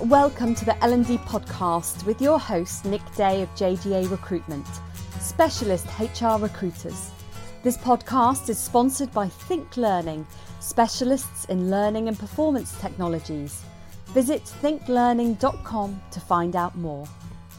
Welcome to the L&D podcast with your host Nick Day of JDA Recruitment, specialist HR recruiters. This podcast is sponsored by Think Learning, specialists in learning and performance technologies. Visit thinklearning.com to find out more.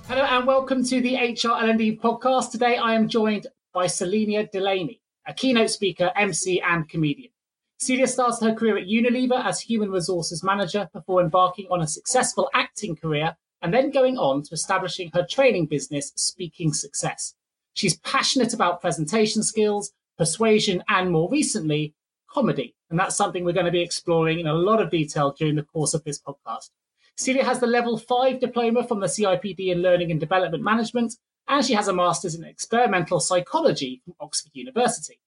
Hello and welcome to the HR L&D podcast. Today I am joined by Celia Delaney, a keynote speaker, MC and comedian. Celia started her career at Unilever as Human Resources Manager before embarking on a successful acting career and then going on to establishing her training business, Speaking Success. She's passionate about presentation skills, persuasion, and more recently, comedy. And that's something we're going to be exploring in a lot of detail during the course of this podcast. Celia has the level five diploma from the CIPD in Learning and Development Management, and she has a master's in experimental psychology from Oxford University.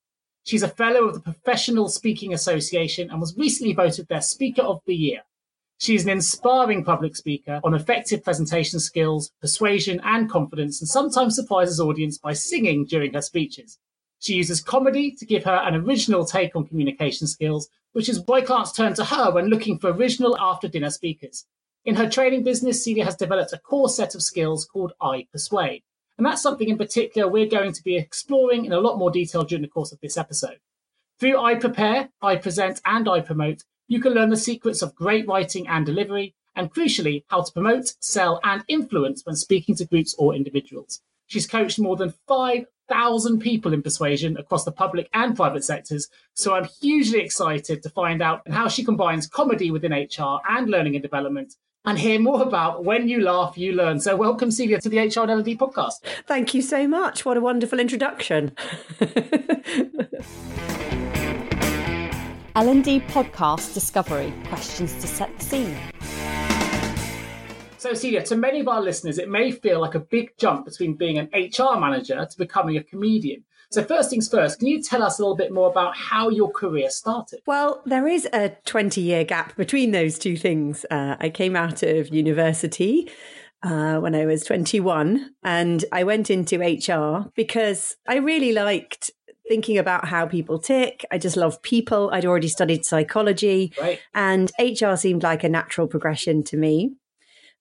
She's a fellow of the Professional Speaking Association and was recently voted their Speaker of the Year. She is an inspiring public speaker on effective presentation skills, persuasion, and confidence, and sometimes surprises audience by singing during her speeches. She uses comedy to give her an original take on communication skills, which is why clients turn to her when looking for original after dinner speakers. In her training business, Celia has developed a core set of skills called I Persuade. And that's something in particular we're going to be exploring in a lot more detail during the course of this episode. Through I Prepare, I Present, and I Promote, you can learn the secrets of great writing and delivery, and crucially, how to promote, sell, and influence when speaking to groups or individuals. She's coached more than 5,000 people in persuasion across the public and private sectors, so I'm hugely excited to find out how she combines comedy within HR and learning and development and hear more about When You Laugh, You Learn. So, welcome, Celia, to the HR and L&D podcast. Thank you so much. What a wonderful introduction. L&D podcast discovery questions to set the scene. So, Celia, to many of our listeners, it may feel like a big jump between being an HR manager to becoming a comedian. So, first things first, can you tell us a little bit more about how your career started? Well, there is a 20 year gap between those two things. Uh, I came out of university. Uh, when I was 21, and I went into HR because I really liked thinking about how people tick. I just love people. I'd already studied psychology, right. and HR seemed like a natural progression to me.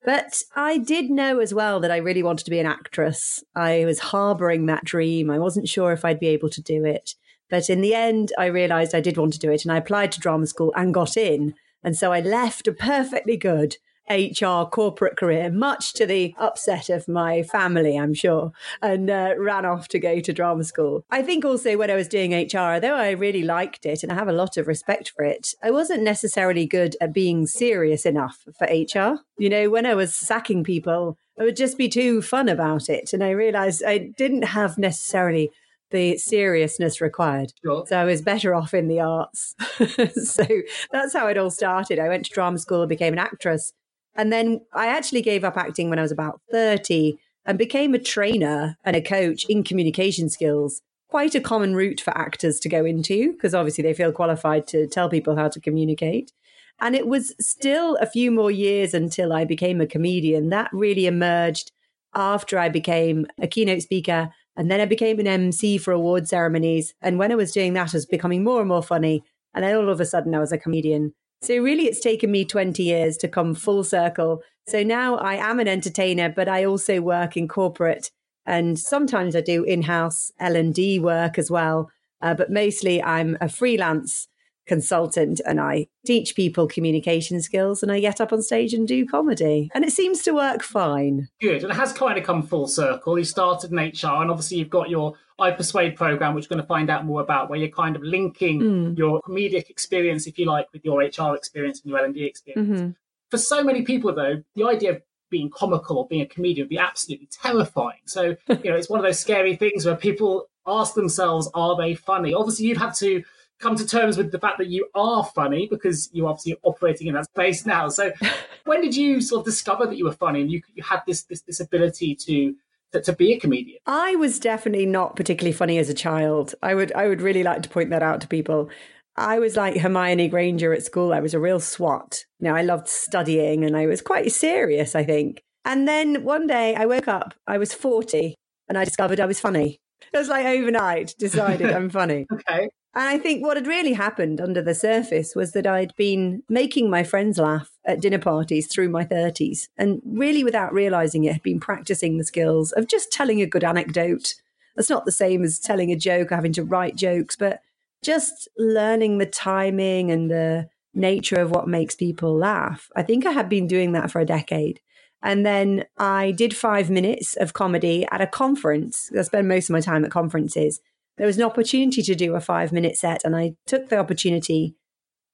But I did know as well that I really wanted to be an actress. I was harboring that dream. I wasn't sure if I'd be able to do it. But in the end, I realized I did want to do it and I applied to drama school and got in. And so I left a perfectly good HR corporate career, much to the upset of my family, I'm sure, and uh, ran off to go to drama school. I think also when I was doing HR, though I really liked it and I have a lot of respect for it, I wasn't necessarily good at being serious enough for HR. You know, when I was sacking people, I would just be too fun about it. And I realized I didn't have necessarily the seriousness required. Sure. So I was better off in the arts. so that's how it all started. I went to drama school and became an actress. And then I actually gave up acting when I was about 30 and became a trainer and a coach in communication skills. Quite a common route for actors to go into because obviously they feel qualified to tell people how to communicate. And it was still a few more years until I became a comedian. That really emerged after I became a keynote speaker. And then I became an MC for award ceremonies. And when I was doing that, I was becoming more and more funny. And then all of a sudden, I was a comedian. So really, it's taken me 20 years to come full circle. So now I am an entertainer, but I also work in corporate, and sometimes I do in-house L and D work as well. Uh, but mostly, I'm a freelance consultant and I teach people communication skills and I get up on stage and do comedy. And it seems to work fine. Good. And it has kind of come full circle. You started in HR and obviously you've got your I Persuade program, which we're going to find out more about, where you're kind of linking mm. your comedic experience, if you like, with your HR experience and your L&D experience. Mm-hmm. For so many people, though, the idea of being comical or being a comedian would be absolutely terrifying. So, you know, it's one of those scary things where people ask themselves, are they funny? Obviously, you've had to come to terms with the fact that you are funny because you're obviously operating in that space now. So when did you sort of discover that you were funny and you, you had this, this, this ability to, to, to be a comedian? I was definitely not particularly funny as a child. I would I would really like to point that out to people. I was like Hermione Granger at school. I was a real swot. You know, I loved studying and I was quite serious, I think. And then one day I woke up, I was 40, and I discovered I was funny. It was like overnight, decided I'm funny. okay. And I think what had really happened under the surface was that I'd been making my friends laugh at dinner parties through my 30s and really without realizing it had been practicing the skills of just telling a good anecdote that's not the same as telling a joke having to write jokes but just learning the timing and the nature of what makes people laugh i think i had been doing that for a decade and then I did five minutes of comedy at a conference. I spend most of my time at conferences. There was an opportunity to do a five minute set, and I took the opportunity.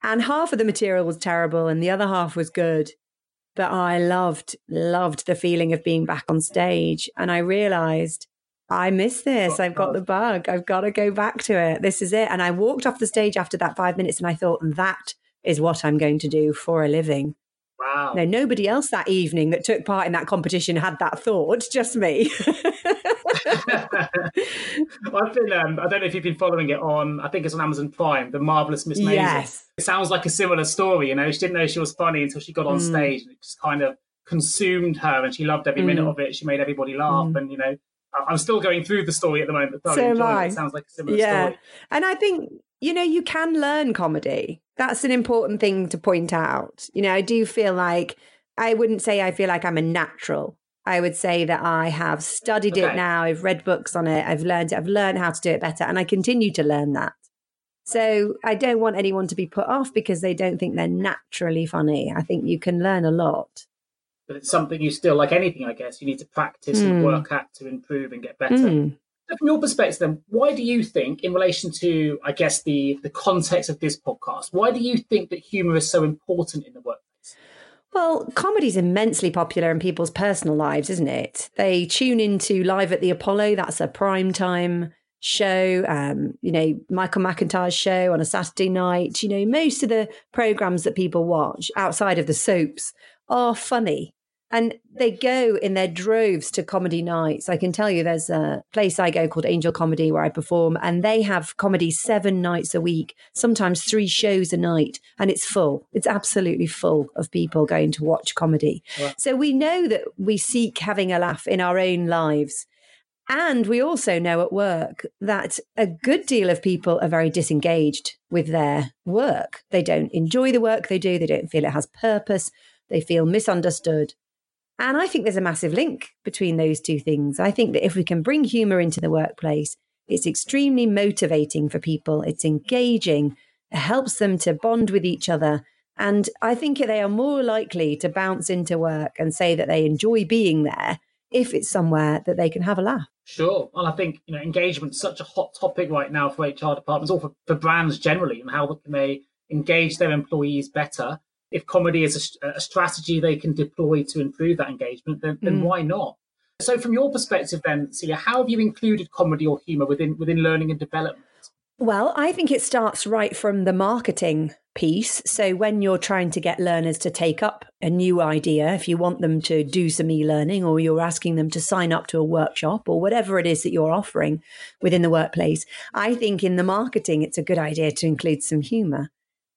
And half of the material was terrible, and the other half was good. But I loved, loved the feeling of being back on stage. And I realized I miss this. I've got the bug. I've got to go back to it. This is it. And I walked off the stage after that five minutes and I thought, that is what I'm going to do for a living. Wow. No, nobody else that evening that took part in that competition had that thought, just me. I've been, um, I don't know if you've been following it on, I think it's on Amazon Prime, The Marvelous Miss Maisel. Yes. It sounds like a similar story, you know, she didn't know she was funny until she got on Mm. stage and it just kind of consumed her and she loved every minute Mm. of it. She made everybody laugh Mm. and, you know, I- I'm still going through the story at the moment. So am enjoying it. I. It sounds like a similar Yeah. story. And I think, you know, you can learn comedy. That's an important thing to point out. You know, I do feel like, I wouldn't say I feel like I'm a natural. I would say that I have studied it now. I've read books on it. I've learned it. I've learned how to do it better. And I continue to learn that. So I don't want anyone to be put off because they don't think they're naturally funny. I think you can learn a lot. But it's something you still, like anything, I guess, you need to practice Mm. and work at to improve and get better. Mm. So from your perspective, then, why do you think, in relation to, I guess, the the context of this podcast, why do you think that humour is so important in the workplace? Well, comedy's immensely popular in people's personal lives, isn't it? They tune into Live at the Apollo, that's a prime time show. Um, you know, Michael McIntyre's show on a Saturday night. You know, most of the programs that people watch outside of the soaps are funny. And they go in their droves to comedy nights. I can tell you there's a place I go called Angel Comedy where I perform, and they have comedy seven nights a week, sometimes three shows a night, and it's full. It's absolutely full of people going to watch comedy. Wow. So we know that we seek having a laugh in our own lives. And we also know at work that a good deal of people are very disengaged with their work. They don't enjoy the work they do, they don't feel it has purpose, they feel misunderstood. And I think there's a massive link between those two things. I think that if we can bring humor into the workplace, it's extremely motivating for people, it's engaging, it helps them to bond with each other. And I think they are more likely to bounce into work and say that they enjoy being there if it's somewhere that they can have a laugh. Sure. Well, I think you know engagement's such a hot topic right now for HR departments or for, for brands generally, and how can they engage their employees better? If comedy is a, a strategy they can deploy to improve that engagement, then, then Mm. why not? So, from your perspective, then, Celia, how have you included comedy or humour within within learning and development? Well, I think it starts right from the marketing piece. So, when you're trying to get learners to take up a new idea, if you want them to do some e learning or you're asking them to sign up to a workshop or whatever it is that you're offering within the workplace, I think in the marketing, it's a good idea to include some humor.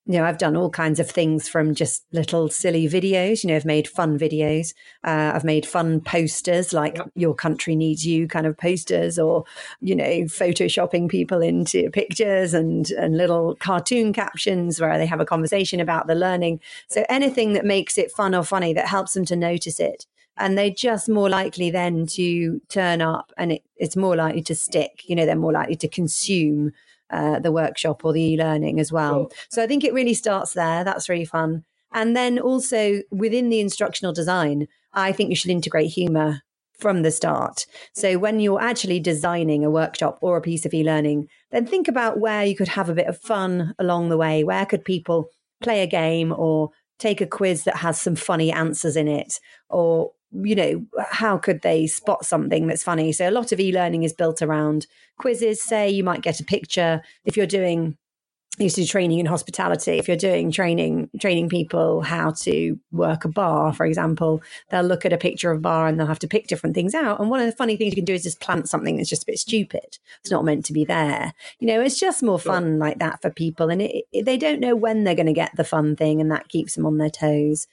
You know, I've done all kinds of things from just little silly videos. You know, I've made fun videos. Uh, I've made fun posters like Yep. "Your Country Needs You" kind of posters, or you know, photoshopping people into pictures and and little cartoon captions where they have a conversation about the learning. So anything that makes it fun or funny that helps them to notice it. And they're just more likely then to turn up and it, it's more likely to stick. You know, they're more likely to consume uh, the workshop or the e-learning as well. So I think it really starts there. That's really fun. And then also within the instructional design, I think you should integrate humor from the start. So when you're actually designing a workshop or a piece of e-learning, then think about where you could have a bit of fun along the way. Where could people play a game or take a quiz that has some funny answers in it or you know how could they spot something that's funny so a lot of e-learning is built around quizzes say you might get a picture if you're doing I used to do training in hospitality. If you're doing training, training people how to work a bar, for example, they'll look at a picture of a bar and they'll have to pick different things out. And one of the funny things you can do is just plant something that's just a bit stupid. It's not meant to be there. You know, it's just more fun like that for people. And it, it, they don't know when they're going to get the fun thing, and that keeps them on their toes.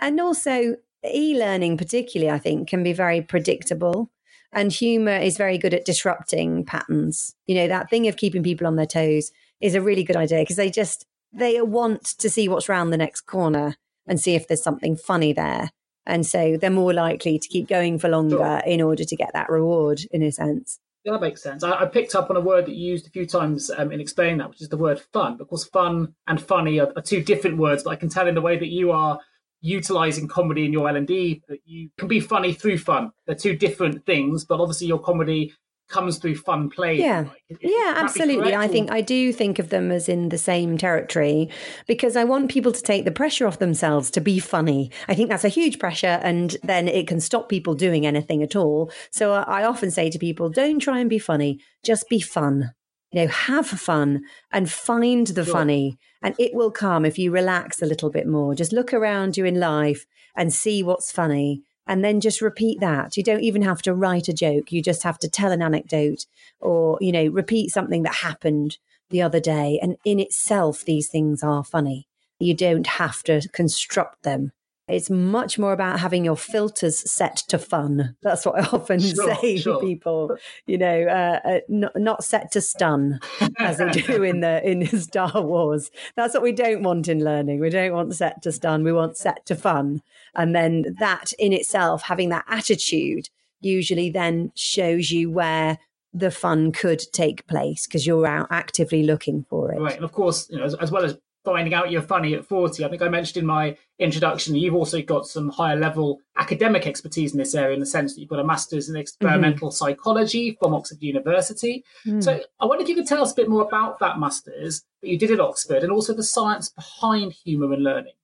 And also, e learning, particularly, I think, can be very predictable. And humor is very good at disrupting patterns. You know, that thing of keeping people on their toes is a really good idea because they just they want to see what's round the next corner and see if there's something funny there. And so they're more likely to keep going for longer sure. in order to get that reward, in a sense. Yeah, that makes sense. I, I, picked up on a word that you used a few times um, in explaining that, which is the word fun. Because fun and funny are, are, two different words, but I can tell in the way that you are utilizing comedy in your L&D that you can be funny through fun. They're two different things, but obviously your comedy comes through fun play. Yeah, yeah, absolutely. I think I do think of them as in the same territory because I want people to take the pressure off themselves to be funny. I think that's a huge pressure, and then it can stop people doing anything at all. So I often say to people, don't try and be funny, just be fun. You know, have fun and find the sure. funny, and it will come if you relax a little bit more. Just look around you in life and see what's funny and then just repeat that. You don't even have to write a joke. You just have to tell an anecdote or, you know, repeat something that happened the other day. And in itself, these things are funny. You don't have to construct them. It's much more about having your filters set to fun. That's what I often sure, say sure. to people. You know, uh, uh, not, not set to stun, as they do in the in Star Wars. That's what we don't want in learning. We don't want set to stun. We want set to fun. And then that in itself, having that attitude, usually then shows you where the fun could take place because you're out actively looking for it. Right, and of course, you know, as, as well as finding out you're funny at 40. I think I mentioned in my introduction, you've also got some higher level academic expertise in this area in the sense that you've got a master's in experimental mm-hmm. psychology from Oxford University. Mm. So I wonder if you could tell us a bit more about that master's that you did at Oxford and also the science behind humour and learning.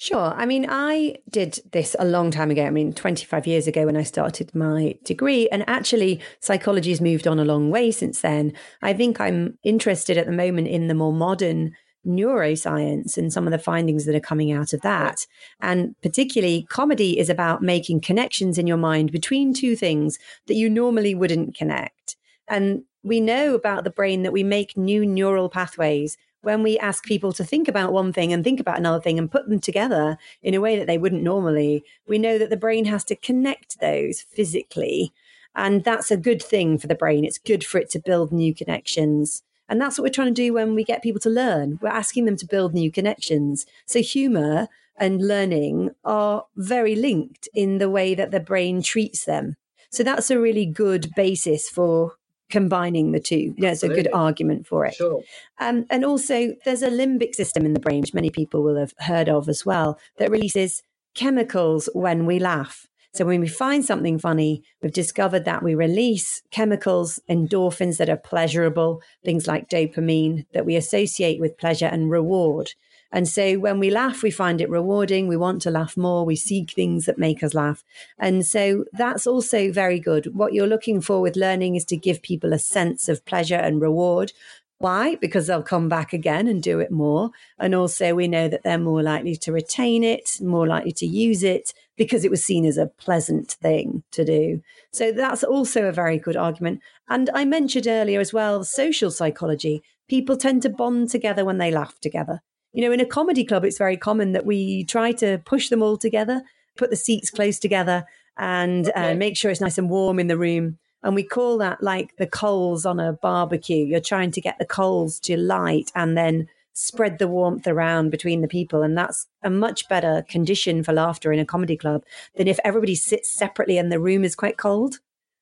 Sure. I mean, I did this a long time ago. I mean, 25 years ago when I started my degree. And actually, psychology has moved on a long way since then. I think I'm interested at the moment in the more modern neuroscience and some of the findings that are coming out of that. And particularly, comedy is about making connections in your mind between two things that you normally wouldn't connect. And we know about the brain that we make new neural pathways when we ask people to think about one thing and think about another thing and put them together in a way that they wouldn't normally. We know that the brain has to connect those physically. And that's a good thing for the brain. It's good for it to build new connections. And that's what we're trying to do when we get people to learn. We're asking them to build new connections. So humor and learning are very linked in the way that the brain treats them. So that's a really good basis for combining the two. Yeah, it's a good argument for it. Sure. Um, and also, there's a limbic system in the brain, which many people will have heard of as well, that releases chemicals when we laugh. So when we find something funny, we've discovered that we release chemicals, endorphins that are pleasurable, things like dopamine that we associate with pleasure and reward. And so when we laugh, we find it rewarding. We want to laugh more. We seek things that make us laugh. And so that's also very good. What you're looking for with learning is to give people a sense of pleasure and reward. Why? Because they'll come back again and do it more. And also, we know that they're more likely to retain it, more likely to use it because it was seen as a pleasant thing to do. So that's also a very good argument. And I mentioned earlier as well social psychology. People tend to bond together when they laugh together. You know, in a comedy club, it's very common that we try to push them all together, put the seats close together, and uh, make sure it's nice and warm in the room. And we call that like the coals on a barbecue. You're trying to get the coals to light and then spread the warmth around between the people. And that's a much better condition for laughter in a comedy club than if everybody sits separately and the room is quite cold.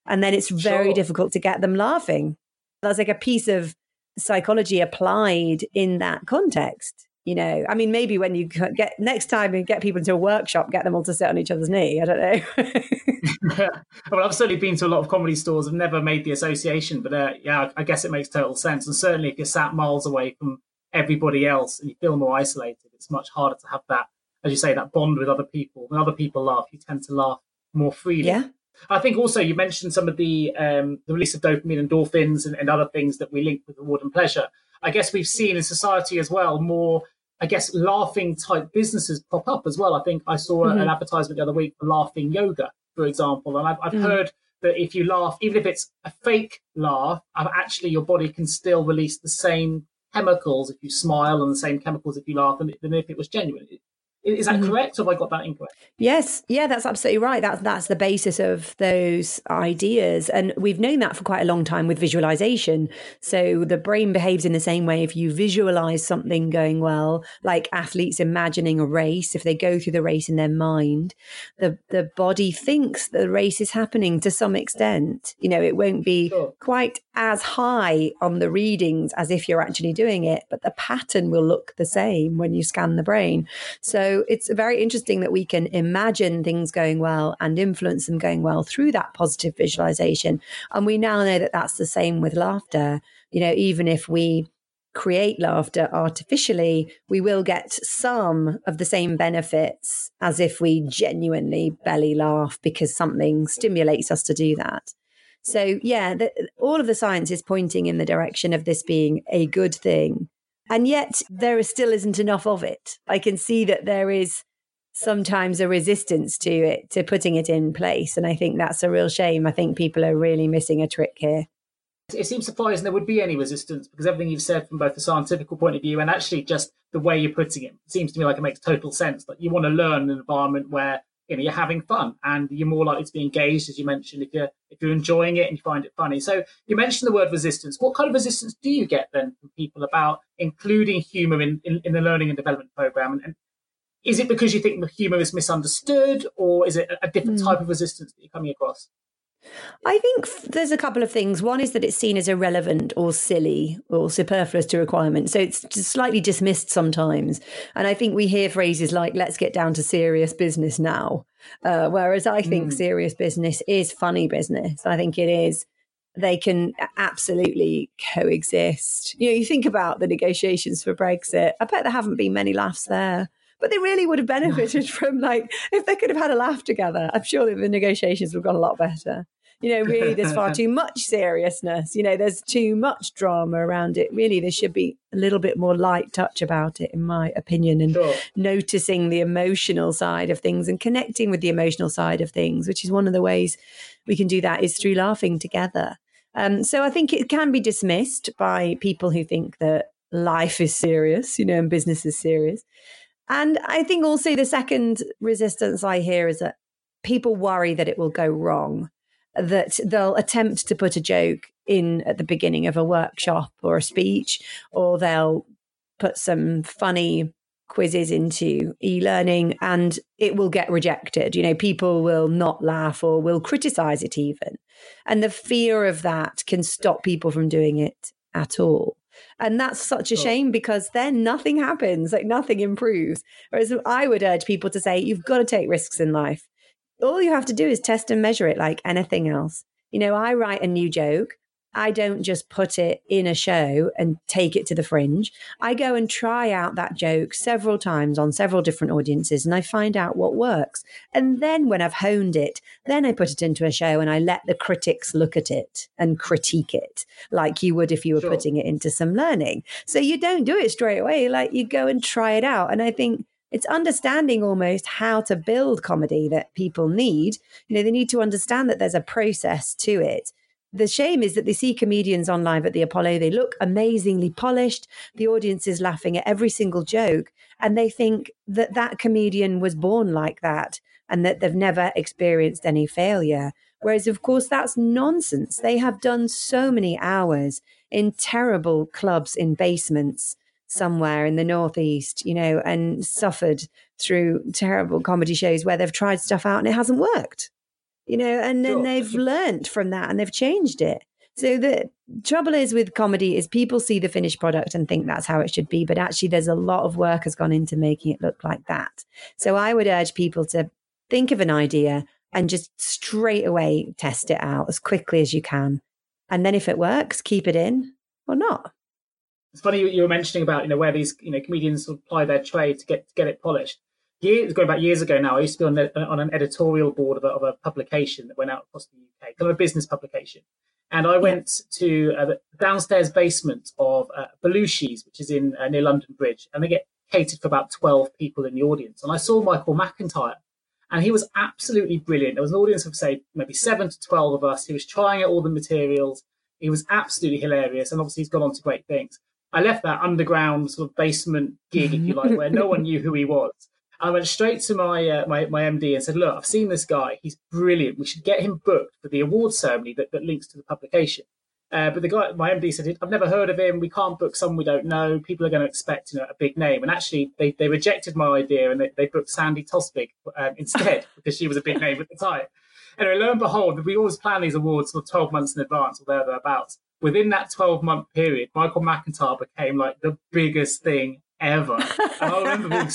And then it's very sure. difficult to get them laughing. That's like a piece of psychology applied in that context you know i mean maybe when you get next time and get people into a workshop get them all to sit on each other's knee i don't know. Well i've certainly been to a lot of comedy stores i've never made the association but uh, yeah i guess it makes total sense and certainly if you're sat miles away from everybody else and you feel more isolated it's much harder to have that as you say that bond with other people. When other people laugh you tend to laugh more freely. Yeah. I think also you mentioned some of the um, the release of dopamine, endorphins, and, and other things that we link with reward and pleasure. I guess we've seen in society as well more I guess laughing type businesses pop up as well. I think I saw mm-hmm. an advertisement the other week for laughing yoga, for example, and I've, I've mm. heard that if you laugh, even if it's a fake laugh, uh, actually your body can still release the same chemicals if you smile and the same chemicals if you laugh than, than if it was genuine. Is that mm-hmm. correct, or have I got that incorrect? Yes, yeah, that's absolutely right. That's that's the basis of those ideas, and we've known that for quite a long time with visualization. So the brain behaves in the same way if you visualize something going well, like athletes imagining a race. If they go through the race in their mind, the the body thinks the race is happening to some extent. You know, it won't be sure. quite as high on the readings as if you're actually doing it, but the pattern will look the same when you scan the brain. So it's very interesting that we can imagine things going well and influence them going well through that positive visualization. And we now know that that's the same with laughter. You know, even if we create laughter artificially, we will get some of the same benefits as if we genuinely belly laugh because something stimulates us to do that. So, yeah, the, all of the science is pointing in the direction of this being a good thing. And yet there still isn't enough of it. I can see that there is sometimes a resistance to it, to putting it in place. And I think that's a real shame. I think people are really missing a trick here. It seems surprising there would be any resistance because everything you've said from both the scientific point of view and actually just the way you're putting it seems to me like it makes total sense. That you want to learn an environment where you know you're having fun and you're more likely to be engaged as you mentioned if you're if you're enjoying it and you find it funny. So you mentioned the word resistance. What kind of resistance do you get then from people about including humor in, in, in the learning and development program? And, and, is it because you think the humor is misunderstood or is it a, a different mm. type of resistance that you're coming across I think there's a couple of things. One is that it's seen as irrelevant or silly or superfluous to requirements. So it's slightly dismissed sometimes. And I think we hear phrases like, let's get down to serious business now. Uh, whereas I think mm. serious business is funny business. I think it is. They can absolutely coexist. You know, you think about the negotiations for Brexit. I bet there haven't been many laughs there but they really would have benefited from like if they could have had a laugh together. I'm sure that the negotiations would have gone a lot better you know, really there's far too much seriousness. You know, there's too much drama around it. Really, there should be a little bit more light touch about it, in my opinion, and sure. noticing the emotional side of things and connecting with the emotional side of things, which is one of the ways we can do that is through laughing together. Um, so I think it can be dismissed by people who think that life is serious, you know, and business is serious. And I think also the second resistance I hear is that people worry that it will go wrong that they'll attempt to put a joke in at the beginning of a workshop or a speech, or they'll put some funny quizzes into e-learning and it will get rejected. You know people will not laugh or will criticize it even. And the fear of that can stop people from doing it at all. And that's such a oh. shame because then nothing happens like nothing improves. Whereas i would urge people to say you've got to take risks in life all you have to do is test and measure it like anything else. You know, I write a new joke. I don't just put it in a show and take it to the fringe. I go and try out that joke several times on several different audiences and I find out what works. And then when I've honed it, then I put it into a show and I let the critics look at it and critique it like you would if you were sure. putting it into some learning. So you don't do it straight away. Like you go and try it out. And I think it's understanding almost how to build comedy that people need. You know, they need to understand that there's a process to it. The shame is that they see comedians on live at the Apollo. They look amazingly polished. The audience is laughing at every single joke. And they think that that comedian was born like that and that they've never experienced any failure. Whereas, of course, that's nonsense. They have done so many hours in terrible clubs in basements somewhere in the northeast, you know, and suffered through terrible comedy shows where they've tried stuff out and it hasn't worked, you know, and then sure. they've learnt from that and they've changed it. So the trouble is with comedy is people see the finished product and think that's how it should be, but actually there's a lot of work has gone into making it look like that. So I would urge people to think of an idea and just straight away test it out as quickly as you can. And then if it works, keep it in or not it's funny you, were mentioning about you know where these you know comedians apply their trade to get to get it polished. Years going back years ago now, I used to be on, on an editorial board of a, of a, publication that went out across the UK, kind of a business publication. And I went to uh, the downstairs basement of uh, Belushi's, which is in uh, near London Bridge, and they get catered for about 12 people in the audience. And I saw Michael McIntyre, and he was absolutely brilliant. There was an audience of, say, maybe seven to 12 of us. He was trying out all the materials. He was absolutely hilarious, and obviously he's gone on to great things. I left that underground sort of basement gig, if you like, where no one knew who he was. I went straight to my, uh, my my MD and said, "Look, I've seen this guy. He's brilliant. We should get him booked for the award ceremony that, that links to the publication." Uh, but the guy, my MD said, "I've never heard of him. We can't book someone we don't know. People are going to expect you know a big name." And actually, they, they rejected my idea and they, they booked Sandi Toksvig um, instead because she was a big name at the time. Anyway, lo and behold, we always plan these awards for 12 months in advance or thereabouts. Within that 12 month period, Michael McIntyre became like the biggest thing ever. And I remember being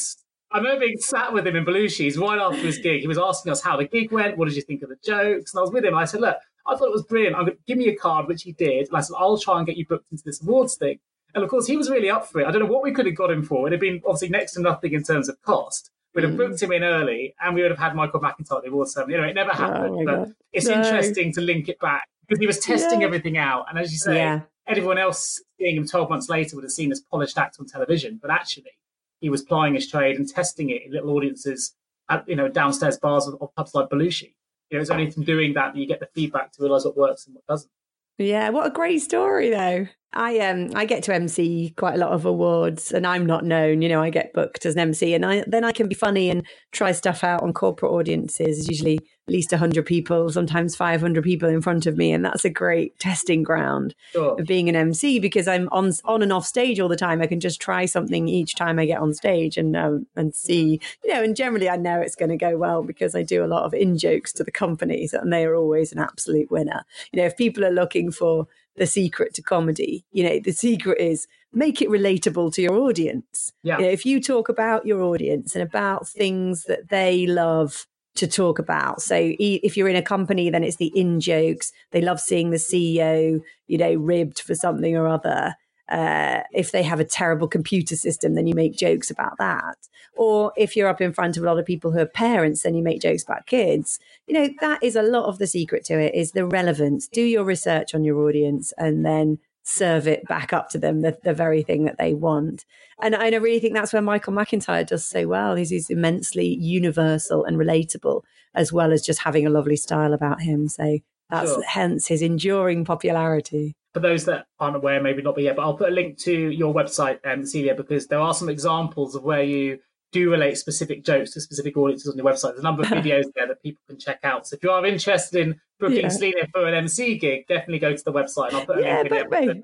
I remember being sat with him in Belushi's right after his gig. He was asking us how the gig went. What did you think of the jokes? And I was with him. I said, look, I thought it was brilliant. I'm going to give me a card, which he did. And I said, I'll try and get you booked into this awards thing. And of course, he was really up for it. I don't know what we could have got him for. It'd have been obviously next to nothing in terms of cost. We'd have mm. booked him in early and we would have had Michael McIntyre at the awards ceremony. Anyway, it never oh happened. Oh but God. it's no. interesting to link it back because he was testing yeah. everything out. And as you say, yeah. everyone else seeing him 12 months later would have seen this polished act on television. But actually, he was plying his trade and testing it in little audiences at you know downstairs bars of pubs like Belushi. You know, it's only from doing that that you get the feedback to realize what works and what doesn't. Yeah, what a great story though. I um I get to MC quite a lot of awards and I'm not known, you know, I get booked as an MC and I then I can be funny and try stuff out on corporate audiences, usually at least 100 people, sometimes 500 people in front of me and that's a great testing ground sure. of being an MC because I'm on on and off stage all the time. I can just try something each time I get on stage and um, and see, you know, and generally I know it's going to go well because I do a lot of in jokes to the companies and they are always an absolute winner. You know, if people are looking for the secret to comedy. You know, the secret is make it relatable to your audience. Yeah. You know, if you talk about your audience and about things that they love to talk about. So if you're in a company, then it's the in jokes. They love seeing the CEO, you know, ribbed for something or other. Uh, if they have a terrible computer system, then you make jokes about that. Or if you're up in front of a lot of people who are parents, then you make jokes about kids. You know, that is a lot of the secret to it is the relevance. Do your research on your audience and then serve it back up to them, the, the very thing that they want. And I really think that's where Michael McIntyre does so well. He's, he's immensely universal and relatable, as well as just having a lovely style about him. So that's sure. hence his enduring popularity for those that aren't aware, maybe not be yet, but I'll put a link to your website, um, Celia, because there are some examples of where you do relate specific jokes to specific audiences on your website. There's a number of videos there that people can check out. So if you are interested in booking yeah. Celia for an MC gig, definitely go to the website and I'll put a yeah, link in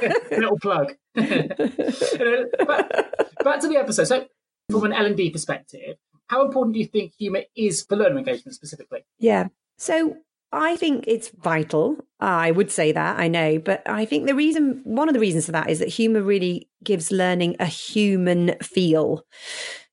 there. Little plug. back, back to the episode. So from an L&D perspective, how important do you think humour is for learner engagement specifically? Yeah. So I think it's vital. I would say that, I know. But I think the reason, one of the reasons for that is that humor really gives learning a human feel.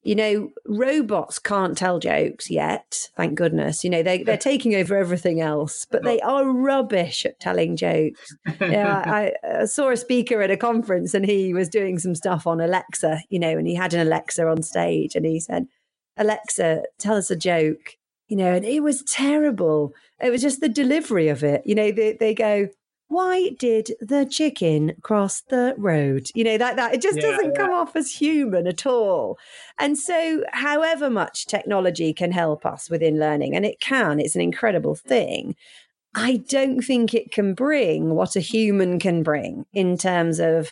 You know, robots can't tell jokes yet, thank goodness. You know, they, they're taking over everything else, but they are rubbish at telling jokes. yeah, I, I saw a speaker at a conference and he was doing some stuff on Alexa, you know, and he had an Alexa on stage and he said, Alexa, tell us a joke you know, and it was terrible. It was just the delivery of it. You know, they, they go, why did the chicken cross the road? You know, that, that it just yeah, doesn't yeah. come off as human at all. And so, however much technology can help us within learning, and it can, it's an incredible thing. I don't think it can bring what a human can bring in terms of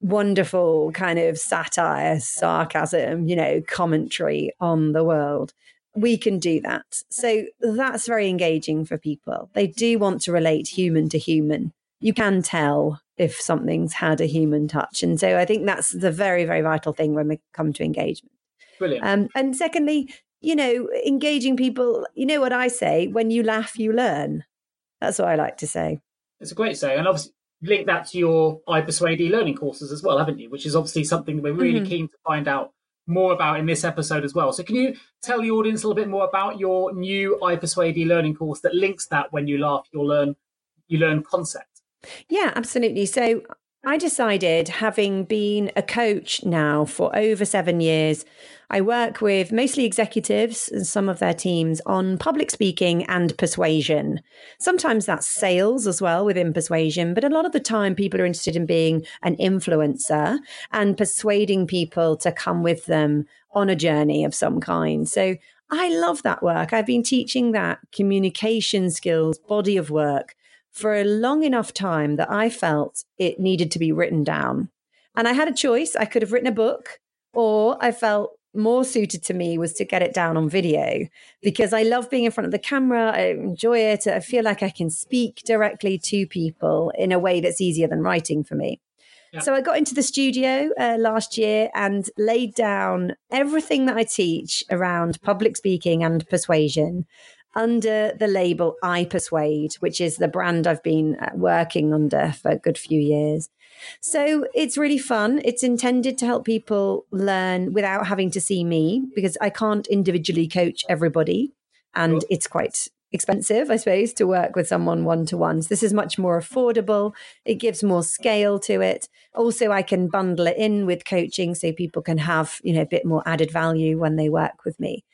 wonderful kind of satire, sarcasm, you know, commentary on the world we can do that. So that's very engaging for people. They do want to relate human to human. You can tell if something's had a human touch. And so I think that's the very, very vital thing when we come to engagement. Brilliant. Um, and secondly, you know, engaging people, you know what I say, when you laugh, you learn. That's what I like to say. It's a great saying. And obviously, link that to your I Persuade learning courses as well, haven't you? Which is obviously something we're really mm-hmm. keen to find out more about in this episode as well. So, can you tell the audience a little bit more about your new I Persuade learning course that links that when you laugh, you'll learn you learn concept? Yeah, absolutely. So, I decided, having been a coach now for over seven years, I work with mostly executives and some of their teams on public speaking and persuasion. Sometimes that's sales as well within persuasion, but a lot of the time people are interested in being an influencer and persuading people to come with them on a journey of some kind. So I love that work. I've been teaching that communication skills, body of work for a long enough time that I felt it needed to be written down. And I had a choice. I could have written a book or I felt more suited to me was to get it down on video because I love being in front of the camera. I enjoy it. I feel like I can speak directly to people in a way that's easier than writing for me. Yeah. So I got into the studio uh, last year and laid down everything that I teach around public speaking and persuasion under the label I Persuade, which is the brand I've been uh, working under for a good few years. So it's really fun. It's intended to help people learn without having to see me because I can't individually coach everybody. And it's quite expensive, I suppose, to work with someone one to one. So this is much more affordable. It gives more scale to it. Also, I can bundle it in with coaching so people can have, you know, a bit more added value when they work with me.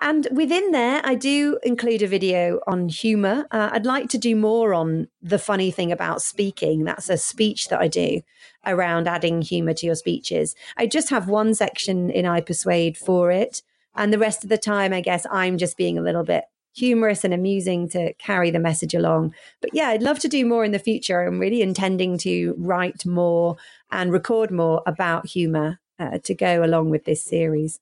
And within there, I do include a video on humor. Uh, I'd like to do more on the funny thing about speaking. That's a speech that I do around adding humor to your speeches. I just have one section in I Persuade for it. And the rest of the time, I guess I'm just being a little bit humorous and amusing to carry the message along. But yeah, I'd love to do more in the future. I'm really intending to write more and record more about humor uh, to go along with this series.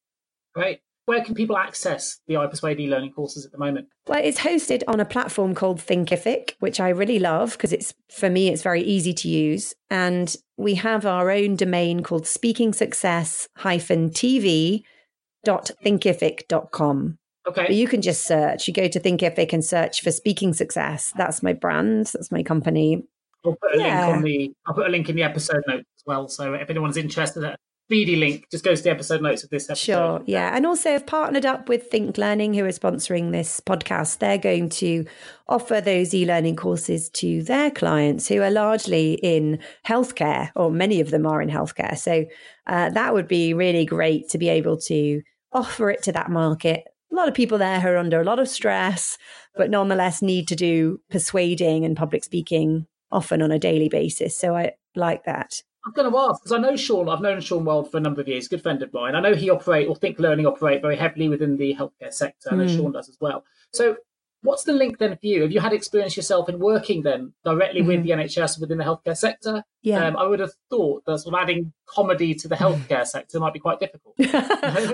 Great where can people access the iPersuade e-learning courses at the moment? Well, it's hosted on a platform called Thinkific, which I really love because it's for me it's very easy to use, and we have our own domain called Speaking Success TV.thinkific.com. Okay. But you can just search. You go to Thinkific and search for Speaking Success. That's my brand. That's my company. I'll put a yeah. link on the. I'll put a link in the episode notes as well. So if anyone's interested speedy link just goes to the episode notes of this episode. Sure, yeah. And also, I've partnered up with Think Learning, who are sponsoring this podcast. They're going to offer those e learning courses to their clients who are largely in healthcare, or many of them are in healthcare. So uh, that would be really great to be able to offer it to that market. A lot of people there who are under a lot of stress, but nonetheless need to do persuading and public speaking often on a daily basis. So I like that. I'm going to ask because I know Sean. I've known Sean well for a number of years. Good friend of mine. I know he operate or Think Learning operate very heavily within the healthcare sector. I know mm. Sean does as well. So, what's the link then for you? Have you had experience yourself in working then directly mm-hmm. with the NHS within the healthcare sector? Yeah, um, I would have thought that sort of adding comedy to the healthcare sector might be quite difficult.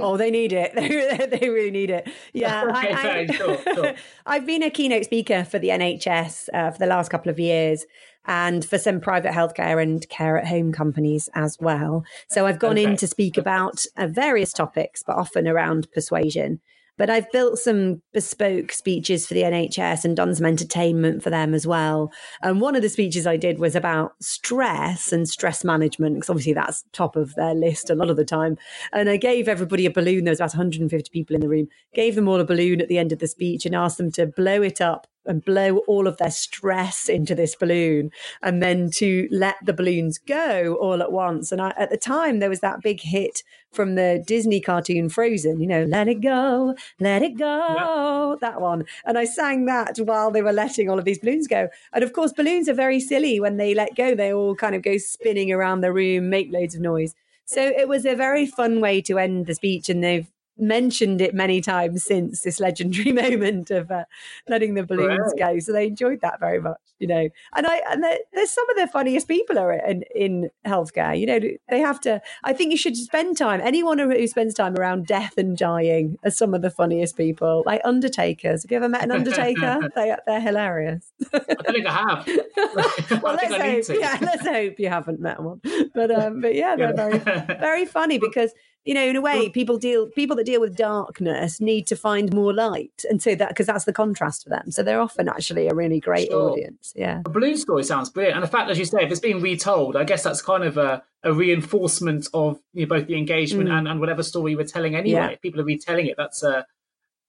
oh, they need it. They, they really need it. Yeah, okay, I, I, sure, sure. I've been a keynote speaker for the NHS uh, for the last couple of years and for some private healthcare and care at home companies as well. So I've gone okay. in to speak about uh, various topics, but often around persuasion. But I've built some bespoke speeches for the NHS and done some entertainment for them as well. And one of the speeches I did was about stress and stress management, because obviously that's top of their list a lot of the time. And I gave everybody a balloon. There was about 150 people in the room, gave them all a balloon at the end of the speech and asked them to blow it up and blow all of their stress into this balloon and then to let the balloons go all at once. And I, at the time, there was that big hit from the Disney cartoon Frozen, you know, let it go, let it go, that one. And I sang that while they were letting all of these balloons go. And of course, balloons are very silly when they let go, they all kind of go spinning around the room, make loads of noise. So it was a very fun way to end the speech, and they've mentioned it many times since this legendary moment of uh, letting the balloons right. go. So they enjoyed that very much, you know. And I and there's some of the funniest people are in in healthcare. You know, they have to. I think you should spend time. Anyone who spends time around death and dying are some of the funniest people. Like undertakers. Have you ever met an undertaker? they they're hilarious. I think I have. well, I let's hope. Yeah, let's hope you haven't met one. But um, but yeah, they're very very funny because you know in a way people deal people that deal with darkness need to find more light and so that because that's the contrast for them so they're often actually a really great sure. audience yeah the balloon story sounds brilliant and the fact as you say if it's being retold i guess that's kind of a, a reinforcement of you know, both the engagement mm. and, and whatever story you were telling anyway yeah. if people are retelling it that's a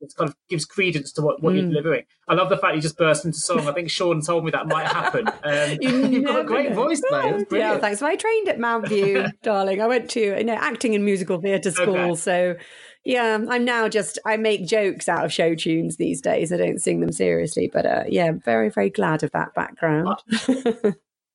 it kind of gives credence to what, what mm. you're delivering. I love the fact you just burst into song. I think Sean told me that might happen. Um, you have got a great know. voice, though. Yeah, thanks. Well, I trained at Mountview, darling. I went to you know acting and musical theatre school, okay. so yeah, I'm now just I make jokes out of show tunes these days. I don't sing them seriously, but uh, yeah, very very glad of that background.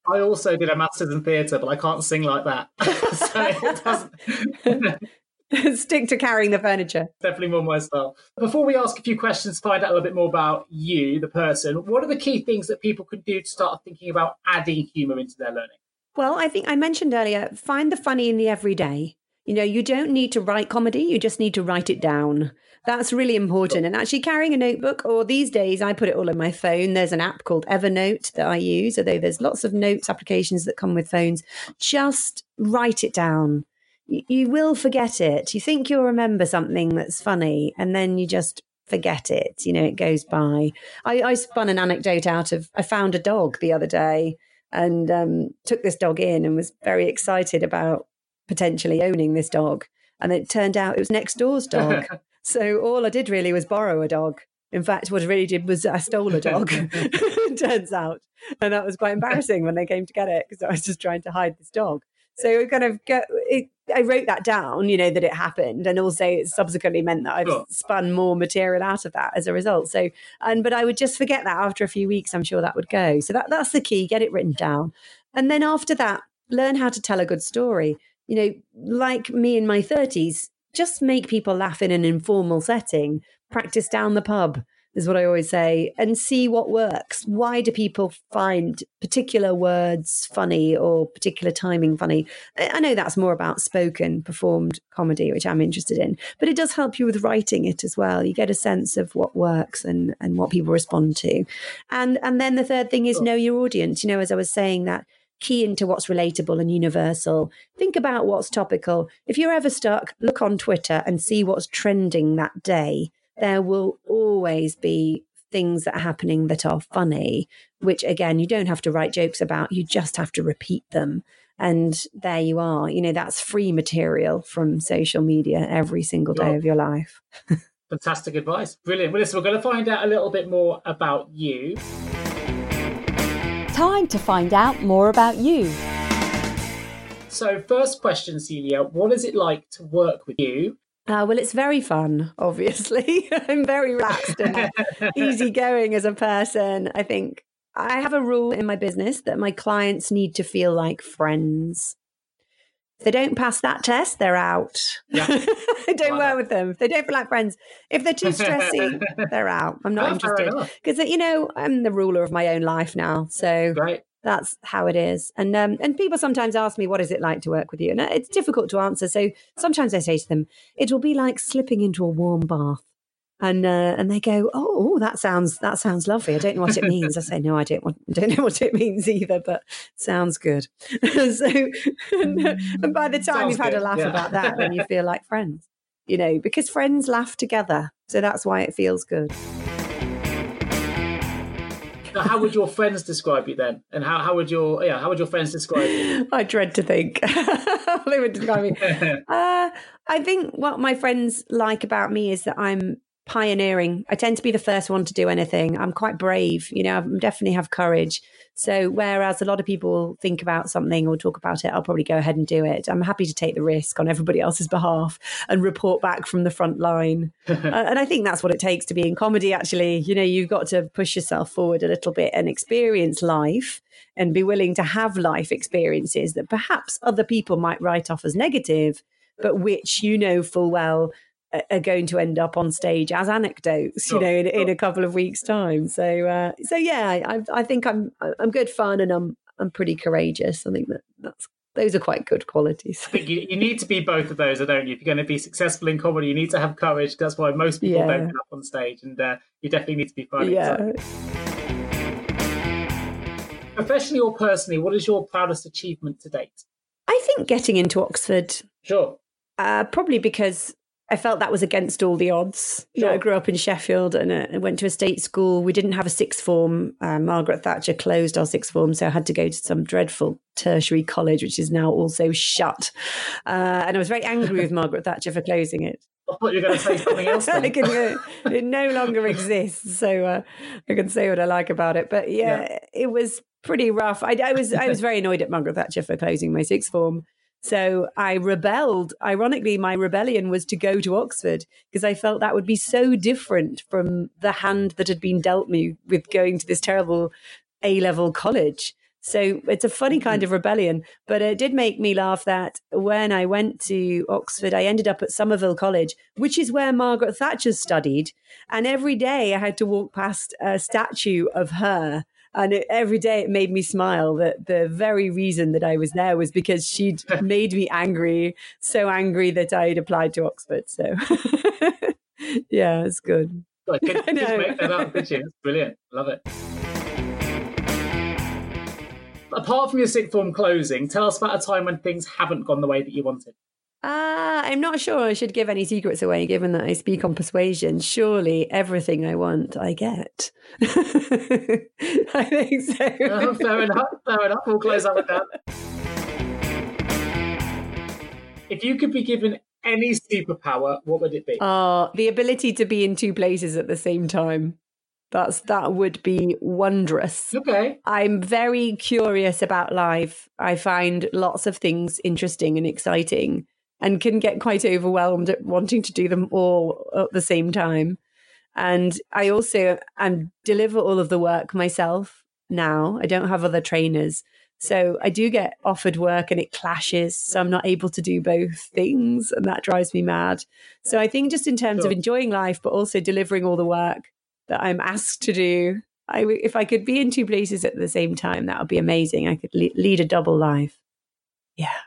I also did a masters in theatre, but I can't sing like that. so it doesn't. Stick to carrying the furniture. Definitely more my style. Before we ask a few questions, find out a little bit more about you, the person, what are the key things that people can do to start thinking about adding humour into their learning? Well, I think I mentioned earlier find the funny in the everyday. You know, you don't need to write comedy, you just need to write it down. That's really important. And actually, carrying a notebook, or these days, I put it all on my phone. There's an app called Evernote that I use, although there's lots of notes applications that come with phones. Just write it down. You will forget it. You think you'll remember something that's funny, and then you just forget it. You know, it goes by. I, I spun an anecdote out of I found a dog the other day and um, took this dog in and was very excited about potentially owning this dog. And it turned out it was next door's dog. so all I did really was borrow a dog. In fact, what I really did was I stole a dog, turns out. And that was quite embarrassing when they came to get it because I was just trying to hide this dog. So it kind of go, it, I wrote that down, you know, that it happened, and also it subsequently meant that I've sure. spun more material out of that as a result. So, and but I would just forget that after a few weeks. I'm sure that would go. So that that's the key. Get it written down, and then after that, learn how to tell a good story. You know, like me in my 30s, just make people laugh in an informal setting. Practice down the pub is what I always say, and see what works. Why do people find particular words funny or particular timing funny? I know that's more about spoken, performed comedy, which I'm interested in, but it does help you with writing it as well. You get a sense of what works and, and what people respond to. And and then the third thing is know your audience. You know, as I was saying that key into what's relatable and universal. Think about what's topical. If you're ever stuck, look on Twitter and see what's trending that day there will always be things that are happening that are funny, which again, you don't have to write jokes about, you just have to repeat them. And there you are. You know, that's free material from social media every single day of your life. Fantastic advice. Brilliant. Well, listen, we're going to find out a little bit more about you. Time to find out more about you. So, first question, Celia, what is it like to work with you? Uh, well, it's very fun, obviously. I'm very relaxed and easygoing as a person. I think I have a rule in my business that my clients need to feel like friends. If they don't pass that test, they're out. Yeah. I don't work with them. If they don't feel like friends, if they're too stressy, they're out. I'm not oh, interested. Because, you know, I'm the ruler of my own life now. So right that's how it is. And um, and people sometimes ask me, "What is it like to work with you?" And it's difficult to answer. So sometimes I say to them, "It will be like slipping into a warm bath." And uh, and they go, "Oh, that sounds that sounds lovely. I don't know what it means." I say, "No, I don't want, don't know what it means either, but sounds good." so, and, and, by the time sounds you've had good. a laugh yeah. about that, then you feel like friends, you know, because friends laugh together. So that's why it feels good how would your friends describe you then? And how, how would your yeah how would your friends describe you? I dread to think they would describe me. uh, I think what my friends like about me is that I'm pioneering. I tend to be the first one to do anything. I'm quite brave, you know. I definitely have courage. So whereas a lot of people think about something or talk about it, I'll probably go ahead and do it. I'm happy to take the risk on everybody else's behalf and report back from the front line. uh, and I think that's what it takes to be in comedy. Actually, you know, you've got to push yourself forward a little bit and experience life and be willing to have life experiences that perhaps other people might write off as negative, but which you know full well are going to end up on stage as anecdotes, you know, in, in a couple of weeks' time. So, uh, so yeah, I, I think I'm I'm good fun and I'm I'm pretty courageous. I think that that's those are quite good qualities. I think you, you need to be both of those, don't you? If you're going to be successful in comedy, you need to have courage. That's why most people yeah. don't get up on stage, and uh, you definitely need to be funny. Yeah. Professionally or personally, what is your proudest achievement to date? I think getting into Oxford. Sure. Uh, probably because I felt that was against all the odds. Sure. You know, I grew up in Sheffield and uh, went to a state school. We didn't have a sixth form. Uh, Margaret Thatcher closed our sixth form, so I had to go to some dreadful tertiary college, which is now also shut. Uh, and I was very angry with Margaret Thatcher for closing it. I thought you were going to say something else. can, it no longer exists, so uh, I can say what I like about it. But yeah, yeah. it was pretty rough. I, I was I was very annoyed at Margaret Thatcher for closing my sixth form. So I rebelled. Ironically, my rebellion was to go to Oxford because I felt that would be so different from the hand that had been dealt me with going to this terrible A level college. So it's a funny kind mm. of rebellion, but it did make me laugh that when I went to Oxford, I ended up at Somerville College, which is where Margaret Thatcher studied. And every day I had to walk past a statue of her And it, every day it made me smile that the very reason that I was there was because she'd made me angry, so angry that I'd applied to Oxford. So, yeah, it's good. I could just make that up, could you? That's brilliant. Love it. Apart from your sixth form closing, tell us about a time when things haven't gone the way that you wanted. Ah, uh, I'm not sure I should give any secrets away, given that I speak on persuasion. Surely everything I want, I get. I think so. Oh, fair enough. Fair enough. We'll close up with that. If you could be given any superpower, what would it be? Uh, the ability to be in two places at the same time. That's that would be wondrous. Okay. I'm very curious about life. I find lots of things interesting and exciting and can get quite overwhelmed at wanting to do them all at the same time. And I also um, deliver all of the work myself now. I don't have other trainers. So I do get offered work and it clashes. So I'm not able to do both things. And that drives me mad. So I think just in terms sure. of enjoying life, but also delivering all the work that I'm asked to do, I, if I could be in two places at the same time, that would be amazing. I could le- lead a double life. Yeah.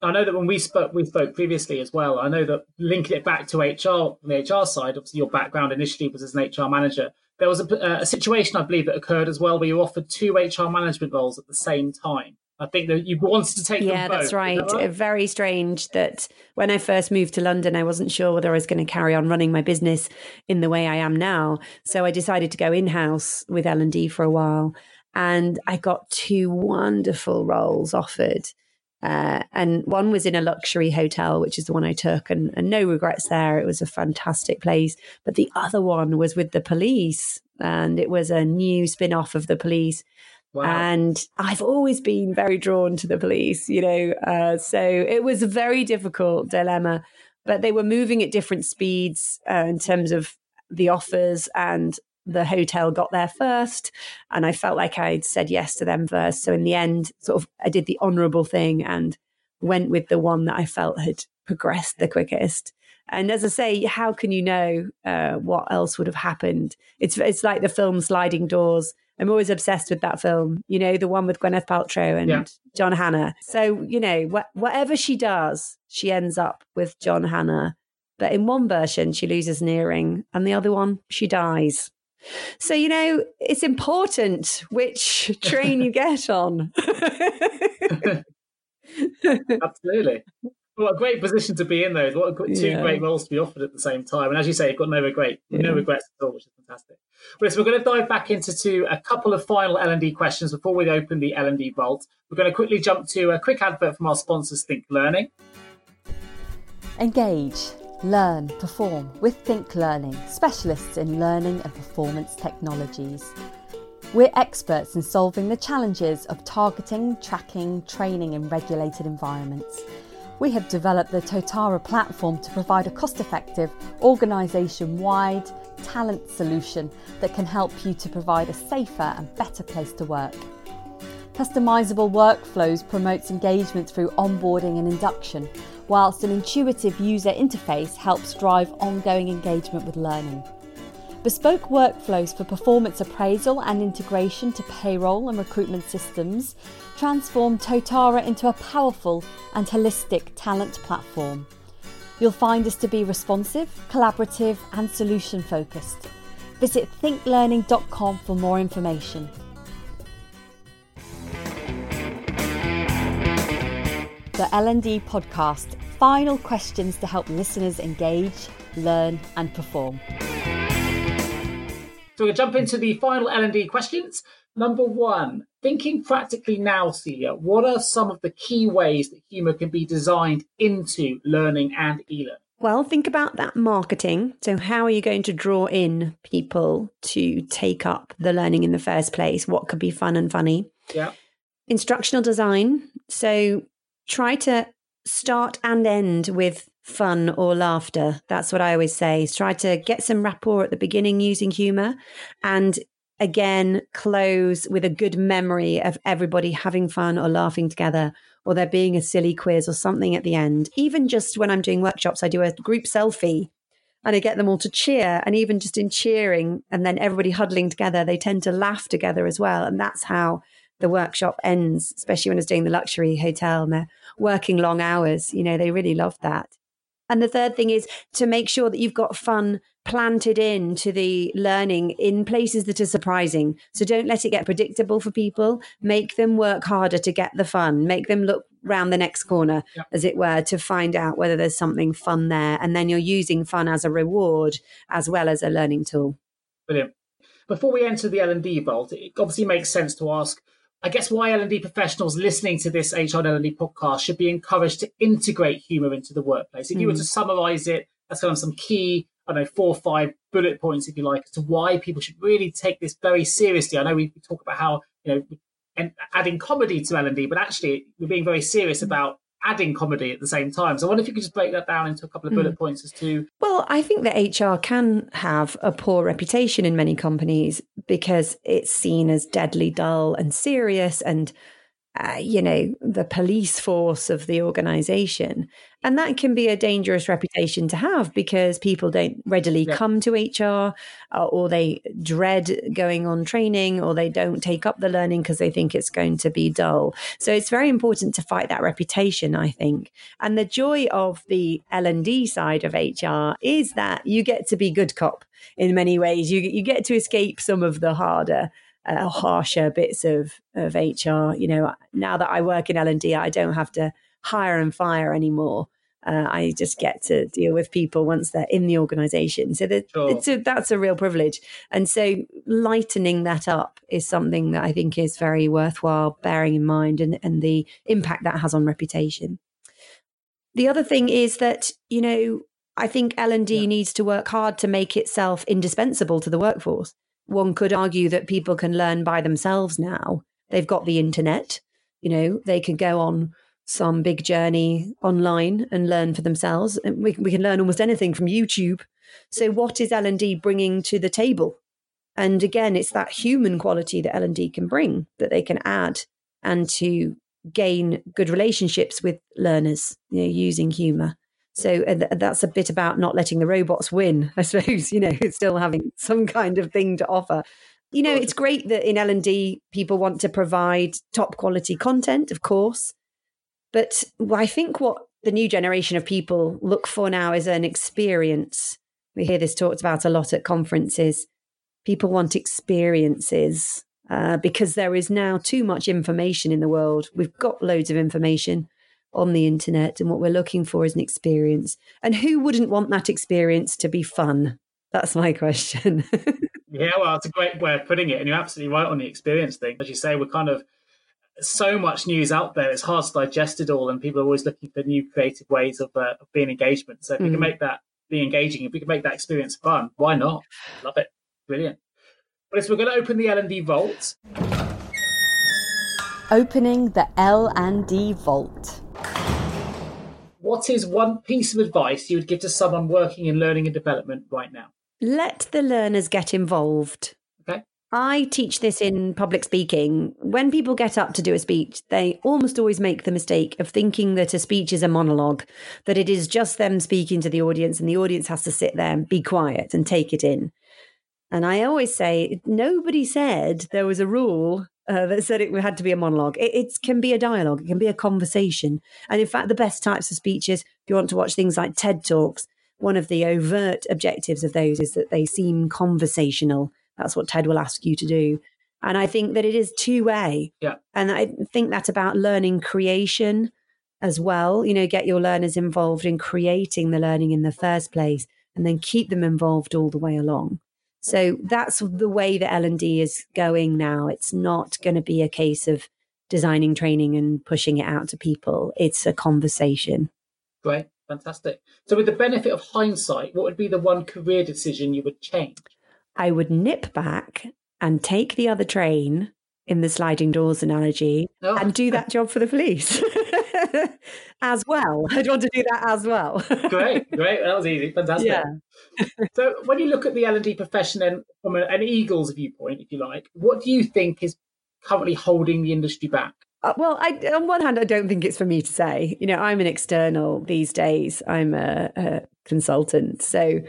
I know that when we spoke, we spoke previously as well. I know that linking it back to HR the HR side, obviously your background initially was as an HR manager. There was a, a situation, I believe, that occurred as well, where you offered two HR management roles at the same time. I think that you wanted to take yeah, that's right. that right. Uh, very strange that when I first moved to London, I wasn't sure whether I was going to carry on running my business in the way I am now. So I decided to go in house with L and D for a while, and I got two wonderful roles offered. Uh, and one was in a luxury hotel, which is the one I took, and, and no regrets there. It was a fantastic place. But the other one was with the police, and it was a new spin off of the police. Wow. And I've always been very drawn to the police, you know. Uh, so it was a very difficult dilemma, but they were moving at different speeds uh, in terms of the offers and the hotel got there first and I felt like I'd said yes to them first. So in the end, sort of I did the honorable thing and went with the one that I felt had progressed the quickest. And as I say, how can you know uh, what else would have happened? It's it's like the film Sliding Doors. I'm always obsessed with that film. You know, the one with Gwyneth Paltrow and yeah. John Hannah. So you know, wh- whatever she does, she ends up with John Hannah. But in one version, she loses an earring, and the other one, she dies. So, you know, it's important which train you get on. Absolutely. What a great position to be in, though. What a, two yeah. great roles to be offered at the same time. And as you say, you've got no regret, yeah. no regrets at all, which is fantastic. Well, so we're going to dive back into to a couple of final L&D questions before we open the L&D vault. We're going to quickly jump to a quick advert from our sponsors, Think Learning. Engage Learn, perform with Think Learning, specialists in learning and performance technologies. We're experts in solving the challenges of targeting, tracking, training in regulated environments. We have developed the Totara platform to provide a cost effective, organisation wide talent solution that can help you to provide a safer and better place to work. Customizable workflows promotes engagement through onboarding and induction whilst an intuitive user interface helps drive ongoing engagement with learning. Bespoke workflows for performance appraisal and integration to payroll and recruitment systems transform Totara into a powerful and holistic talent platform. You'll find us to be responsive, collaborative, and solution focused. Visit thinklearning.com for more information. The L&D podcast final questions to help listeners engage, learn, and perform. So we'll jump into the final L&D questions. Number one, thinking practically now, Celia, what are some of the key ways that humour can be designed into learning and e-learning? Well, think about that marketing. So, how are you going to draw in people to take up the learning in the first place? What could be fun and funny? Yeah. Instructional design. So, try to start and end with fun or laughter. That's what I always say. Is try to get some rapport at the beginning using humor and again close with a good memory of everybody having fun or laughing together or there being a silly quiz or something at the end. Even just when I'm doing workshops, I do a group selfie and I get them all to cheer. And even just in cheering and then everybody huddling together, they tend to laugh together as well. And that's how the workshop ends, especially when I was doing the luxury hotel and they're working long hours. You know, they really love that. And the third thing is to make sure that you've got fun planted into the learning in places that are surprising. So don't let it get predictable for people. Make them work harder to get the fun. Make them look round the next corner, yeah. as it were, to find out whether there's something fun there. And then you're using fun as a reward as well as a learning tool. Brilliant. Before we enter the L&D vault, it obviously makes sense to ask I guess why L&D professionals listening to this HR L&D podcast should be encouraged to integrate humour into the workplace. If mm. you were to summarise it as kind of some key, I don't know, four or five bullet points, if you like, as to why people should really take this very seriously. I know we talk about how you know and adding comedy to L&D, but actually we're being very serious about adding comedy at the same time. So I wonder if you could just break that down into a couple of bullet mm. points as to. Well, I think that HR can have a poor reputation in many companies because it's seen as deadly dull and serious and uh, you know, the police force of the organization. And that can be a dangerous reputation to have because people don't readily yeah. come to HR uh, or they dread going on training or they don't take up the learning because they think it's going to be dull. So it's very important to fight that reputation, I think. And the joy of the L&D side of HR is that you get to be good cop in many ways. You, you get to escape some of the harder uh, harsher bits of of HR. You know, now that I work in L and D, I don't have to hire and fire anymore. Uh, I just get to deal with people once they're in the organization. So that, sure. a, that's a real privilege. And so lightening that up is something that I think is very worthwhile bearing in mind and, and the impact that has on reputation. The other thing is that, you know, I think L&D needs to work hard to make itself indispensable to the workforce one could argue that people can learn by themselves now. They've got the internet, you know, they can go on some big journey online and learn for themselves. And we, we can learn almost anything from YouTube. So what is L&D bringing to the table? And again, it's that human quality that L&D can bring that they can add and to gain good relationships with learners, you know, using humor. So uh, that's a bit about not letting the robots win, I suppose. You know, still having some kind of thing to offer. You know, it's great that in L and D people want to provide top quality content, of course, but I think what the new generation of people look for now is an experience. We hear this talked about a lot at conferences. People want experiences uh, because there is now too much information in the world. We've got loads of information on the internet and what we're looking for is an experience. And who wouldn't want that experience to be fun? That's my question. yeah, well, it's a great way of putting it. And you're absolutely right on the experience thing. As you say, we're kind of so much news out there, it's hard to digest it all. And people are always looking for new creative ways of, uh, of being engagement. So if mm. we can mm. make that be engaging, if we can make that experience fun, why not? Love it. Brilliant. But so we're going to open the L&D vault. Opening the L&D vault. What is one piece of advice you would give to someone working in learning and development right now? Let the learners get involved. Okay. I teach this in public speaking. When people get up to do a speech, they almost always make the mistake of thinking that a speech is a monologue, that it is just them speaking to the audience and the audience has to sit there and be quiet and take it in. And I always say, nobody said there was a rule uh, that said it had to be a monologue. It, it, can be a dialogue, it can be a conversation. And in fact, the best types of speeches, if you want to watch things like TED Talks, one of the overt objectives of those is that they seem conversational. That's what TED will ask you to do. And I think that it is two way. Yeah. And I think that's about learning creation as well. You know, get your learners involved in creating the learning in the first place and then keep them involved all the way along. So that's the way that L&D is going now. It's not going to be a case of designing training and pushing it out to people. It's a conversation. Great. Fantastic. So with the benefit of hindsight, what would be the one career decision you would change? I would nip back and take the other train in the sliding doors analogy oh. and do that job for the police as well. I'd want to do that as well. great, great. That was easy. Fantastic. Yeah. so when you look at the L&D profession then from an Eagles viewpoint, if you like, what do you think is currently holding the industry back? Uh, well, I, on one hand, I don't think it's for me to say. You know, I'm an external these days. I'm a, a consultant, so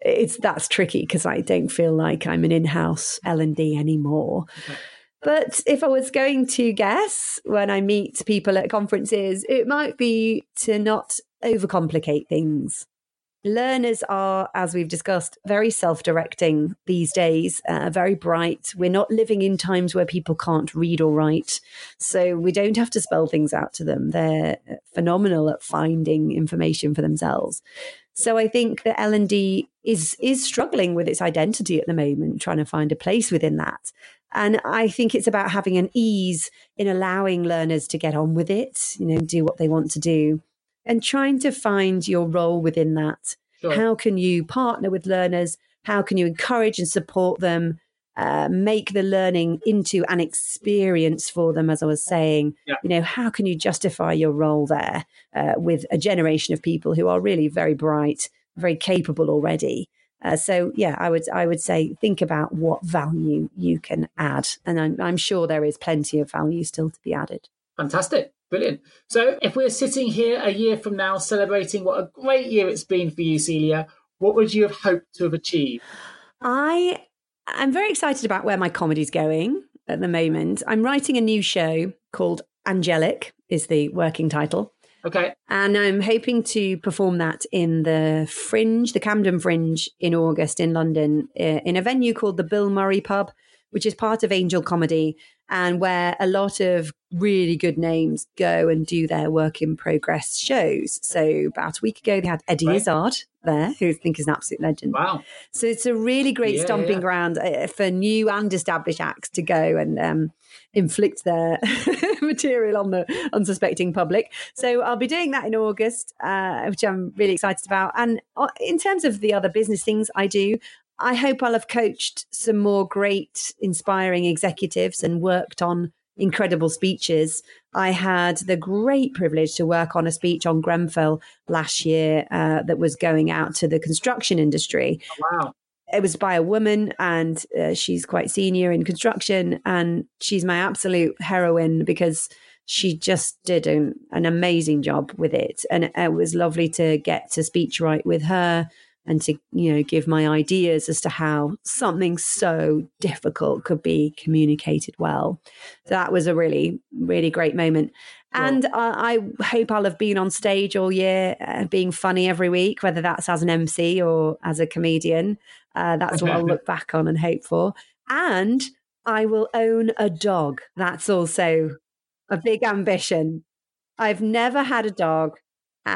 it's that's tricky because I don't feel like I'm an in-house L and D anymore. Okay. But if I was going to guess when I meet people at conferences, it might be to not overcomplicate things. Learners are, as we've discussed, very self directing these days, uh, very bright. We're not living in times where people can't read or write. So we don't have to spell things out to them. They're phenomenal at finding information for themselves. So I think that L&D is is struggling with its identity at the moment, trying to find a place within that. And I think it's about having an ease in allowing learners to get on with it, you know, do what they want to do and trying to find your role within that. Sure. How can you partner with learners? How can you encourage and support them? Uh, make the learning into an experience for them, as I was saying. Yeah. You know, how can you justify your role there uh, with a generation of people who are really very bright, very capable already? Uh, so yeah, I would I would say think about what value you can add, and I'm, I'm sure there is plenty of value still to be added. Fantastic. Brilliant. So, if we're sitting here a year from now celebrating what a great year it's been for you, Celia, what would you have hoped to have achieved? I I'm very excited about where my comedy's going at the moment. I'm writing a new show called Angelic, is the working title. Okay. And I'm hoping to perform that in the Fringe, the Camden Fringe in August in London, eh, in a venue called the Bill Murray Pub, which is part of Angel Comedy and where a lot of really good names go and do their work in progress shows. So about a week ago, they had Eddie right. Izzard there, who I think is an absolute legend. Wow! So it's a really great yeah, stomping yeah. ground uh, for new and established acts to go and um, inflict their material on the unsuspecting public. So I'll be doing that in August, uh, which I'm really excited about. And uh, in terms of the other business things I do, I hope I'll have coached some more great, inspiring executives and worked on incredible speeches. I had the great privilege to work on a speech on Grenfell last year uh, that was going out to the construction industry. Oh, wow. It was by a woman, and uh, she's quite senior in construction, and she's my absolute heroine because she just did an, an amazing job with it. And it was lovely to get to speech write with her and to you know give my ideas as to how something so difficult could be communicated well so that was a really really great moment and I, I, hope I'll have been on stage all year, uh, being funny every week, whether that's as an MC or as a comedian. Uh, that's what I'll look back on and hope for. And I will own a dog. That's also a big ambition. I've never had a dog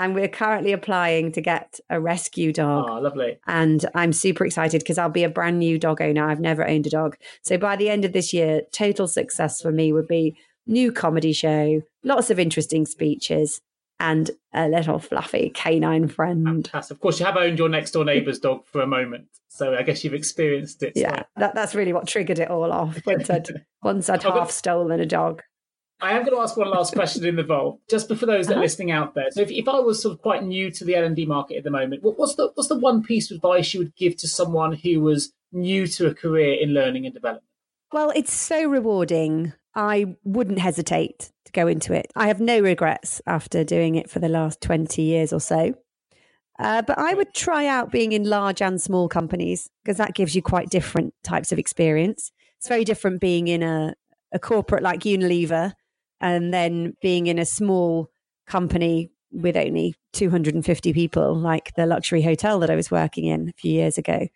and we're currently applying to get a rescue dog. Oh, lovely. And I'm super excited because I'll be a brand new dog owner. I've never owned a dog. So by the end of this year, total success for me would be new comedy show, lots of interesting speeches, and a little fluffy canine friend. Fantastic. Of course, you have owned your next door neighbour's dog for a moment. So I guess you've experienced it. Yeah, that, that's really what triggered it all off. Once I'd, once I'd half stolen a dog. I am going to ask one last question in the vault, just for those that uh-huh. are listening out there. So, if, if I was sort of quite new to the L and D market at the moment, what, what's the what's the one piece of advice you would give to someone who was new to a career in learning and development? Well, it's so rewarding. I wouldn't hesitate to go into it. I have no regrets after doing it for the last twenty years or so. Uh, but I would try out being in large and small companies because that gives you quite different types of experience. It's very different being in a, a corporate like Unilever and then being in a small company with only 250 people, like the luxury hotel that I was working in a few years ago,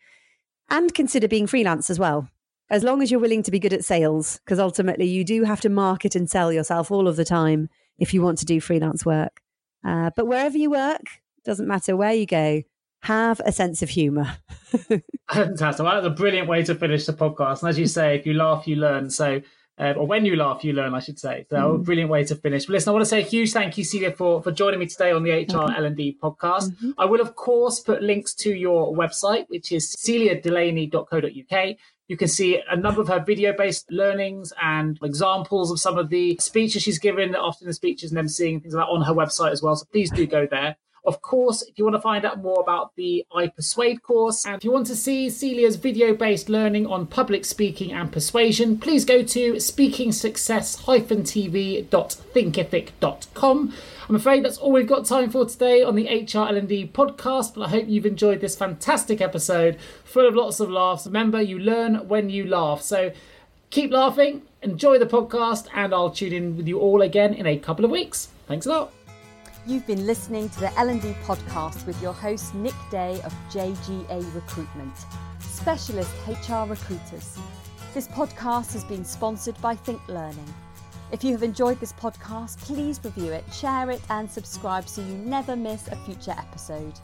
and consider being freelance as well. As long as you're willing to be good at sales, because ultimately you do have to market and sell yourself all of the time if you want to do freelance work. Uh, but wherever you work, doesn't matter where you go, have a sense of humor. Fantastic. Well, that's a brilliant way to finish the podcast. And as you say, if you laugh, you learn. So uh, or when you laugh, you learn, I should say. So, mm. a brilliant way to finish. But listen, I want to say a huge thank you, Celia, for, for joining me today on the HR L&D podcast. Mm-hmm. I will, of course, put links to your website, which is celiadelaney.co.uk. You can see a number of her video based learnings and examples of some of the speeches she's given, often the speeches and them seeing things like that on her website as well. So please do go there. Of course, if you want to find out more about the iPersuade course, and if you want to see Celia's video based learning on public speaking and persuasion, please go to speakingsuccess-tv.thinkific.com. I'm afraid that's all we've got time for today on the HR L&D podcast, but I hope you've enjoyed this fantastic episode full of lots of laughs. Remember, you learn when you laugh. So keep laughing, enjoy the podcast, and I'll tune in with you all again in a couple of weeks. Thanks a lot. You've been listening to the L&D podcast with your host Nick Day of JGA Recruitment, specialist HR recruiters. This podcast has been sponsored by Think Learning. If you have enjoyed this podcast, please review it, share it, and subscribe so you never miss a future episode.